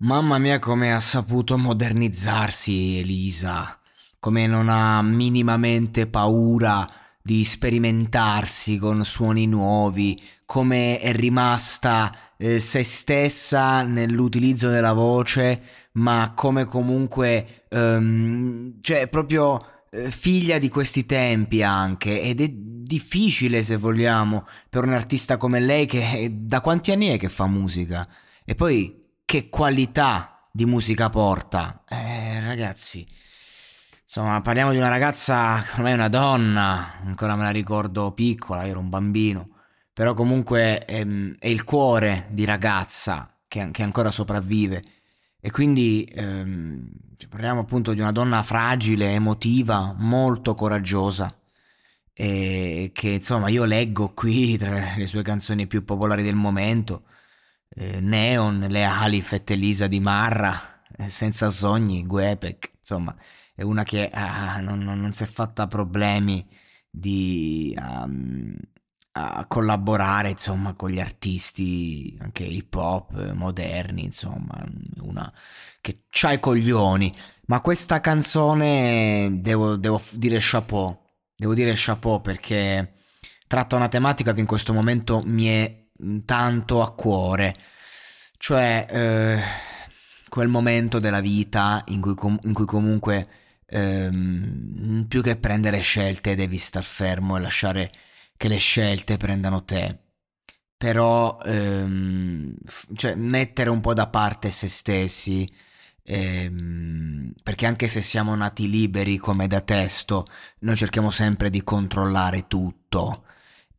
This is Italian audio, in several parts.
Mamma mia come ha saputo modernizzarsi Elisa, come non ha minimamente paura di sperimentarsi con suoni nuovi, come è rimasta eh, se stessa nell'utilizzo della voce, ma come comunque, ehm, cioè proprio eh, figlia di questi tempi anche, ed è difficile se vogliamo per un artista come lei che da quanti anni è che fa musica? E poi che qualità di musica porta. Eh, ragazzi, insomma, parliamo di una ragazza, ormai una donna, ancora me la ricordo piccola, io ero un bambino, però comunque ehm, è il cuore di ragazza che, che ancora sopravvive. E quindi ehm, cioè, parliamo appunto di una donna fragile, emotiva, molto coraggiosa. E che insomma io leggo qui tra le sue canzoni più popolari del momento eh, Neon, le ali Fettelisa di Marra, eh, Senza sogni, Guepec, insomma, è una che ah, non, non, non, si è fatta problemi di um, collaborare, insomma, con gli artisti anche hip hop moderni, insomma, una che c'ha i coglioni. Ma questa canzone devo, devo dire chapeau, devo dire chapeau perché tratta una tematica che in questo momento mi è tanto a cuore, cioè eh, quel momento della vita in cui, com- in cui comunque ehm, più che prendere scelte devi star fermo e lasciare che le scelte prendano te. Però ehm, cioè, mettere un po' da parte se stessi, ehm, perché anche se siamo nati liberi come da testo, noi cerchiamo sempre di controllare tutto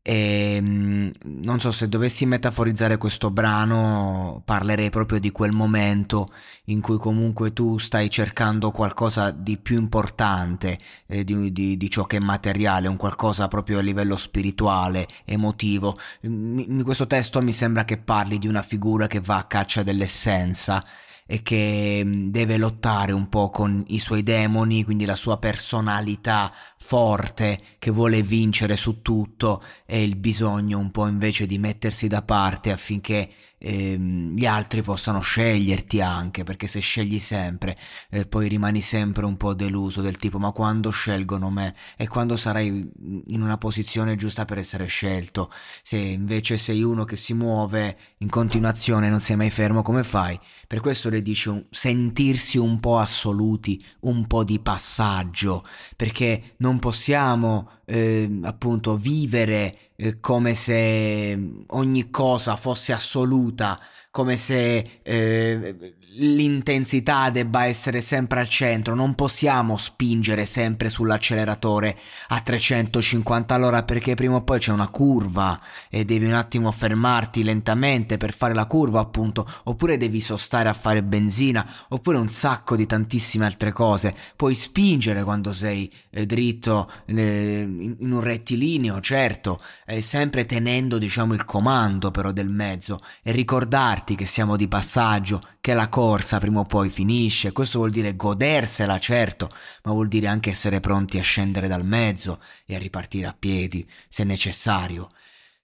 e ehm, non so se dovessi metaforizzare questo brano, parlerei proprio di quel momento in cui comunque tu stai cercando qualcosa di più importante eh, di, di, di, ciò che è materiale, un qualcosa proprio a livello spirituale, emotivo. In questo testo mi sembra che parli di una figura che va a caccia dell'essenza e che mm, deve lottare un po' con i suoi demoni, quindi la sua personalità forte che vuole vincere su tutto e il bisogno un po' invece di mettersi da parte affinché ehm, gli altri possano sceglierti anche, perché se scegli sempre eh, poi rimani sempre un po' deluso del tipo ma quando scelgono me e quando sarai in una posizione giusta per essere scelto, se invece sei uno che si muove in continuazione non sei mai fermo come fai? Per questo le dice un, sentirsi un po' assoluti, un po' di passaggio, perché non possiamo eh, appunto vivere come se ogni cosa fosse assoluta, come se eh, l'intensità debba essere sempre al centro, non possiamo spingere sempre sull'acceleratore a 350 all'ora perché prima o poi c'è una curva e devi un attimo fermarti lentamente per fare la curva appunto, oppure devi sostare a fare benzina, oppure un sacco di tantissime altre cose. Puoi spingere quando sei eh, dritto eh, in, un rettilineo, certo, eh, sempre tenendo diciamo il comando però del mezzo. E ricordarti che siamo di passaggio, che la corsa prima o poi finisce, questo vuol dire godersela, certo, ma vuol dire anche essere pronti a scendere dal mezzo e a ripartire a piedi, se necessario.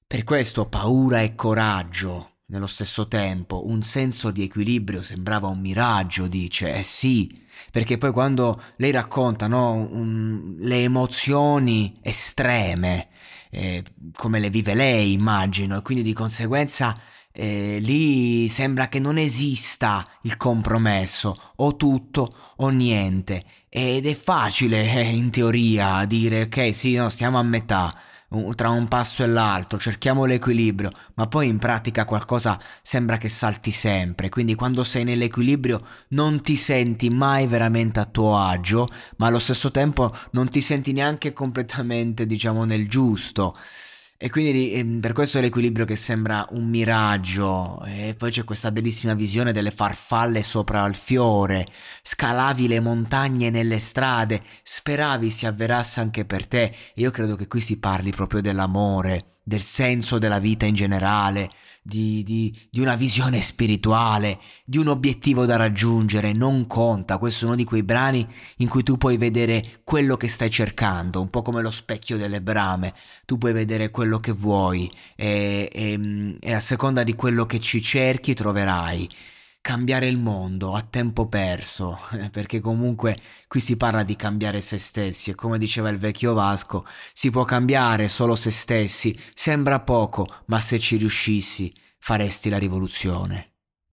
Per questo paura e coraggio, nello stesso tempo, un senso di equilibrio sembrava un miraggio, dice, eh sì, perché poi quando lei racconta no, un, le emozioni estreme, eh, come le vive lei, immagino, e quindi di conseguenza eh, lì sembra che non esista il compromesso, o tutto o niente. Ed è facile eh, in teoria dire ok sì, no, stiamo a metà tra un passo e l'altro, cerchiamo l'equilibrio, ma poi in pratica qualcosa sembra che salti sempre, quindi quando sei nell'equilibrio non ti senti mai veramente a tuo agio, ma allo stesso tempo non ti senti neanche completamente, diciamo, nel giusto. E quindi ehm, per questo è l'equilibrio che sembra un miraggio. E poi c'è questa bellissima visione delle farfalle sopra il fiore. Scalavi le montagne nelle strade, speravi si avverasse anche per te. Io credo che qui si parli proprio dell'amore del senso della vita in generale, di, di, di, una visione spirituale, di un obiettivo da raggiungere, non conta. Questo è uno di quei brani in cui tu puoi vedere quello che stai cercando, un po' come lo specchio delle brame. Tu puoi vedere quello che vuoi e, e, e a seconda di quello che ci cerchi troverai cambiare il mondo a tempo perso, perché comunque qui si parla di cambiare se stessi e come diceva il vecchio Vasco, si può cambiare solo se stessi, sembra poco, ma se ci riuscissi faresti la rivoluzione.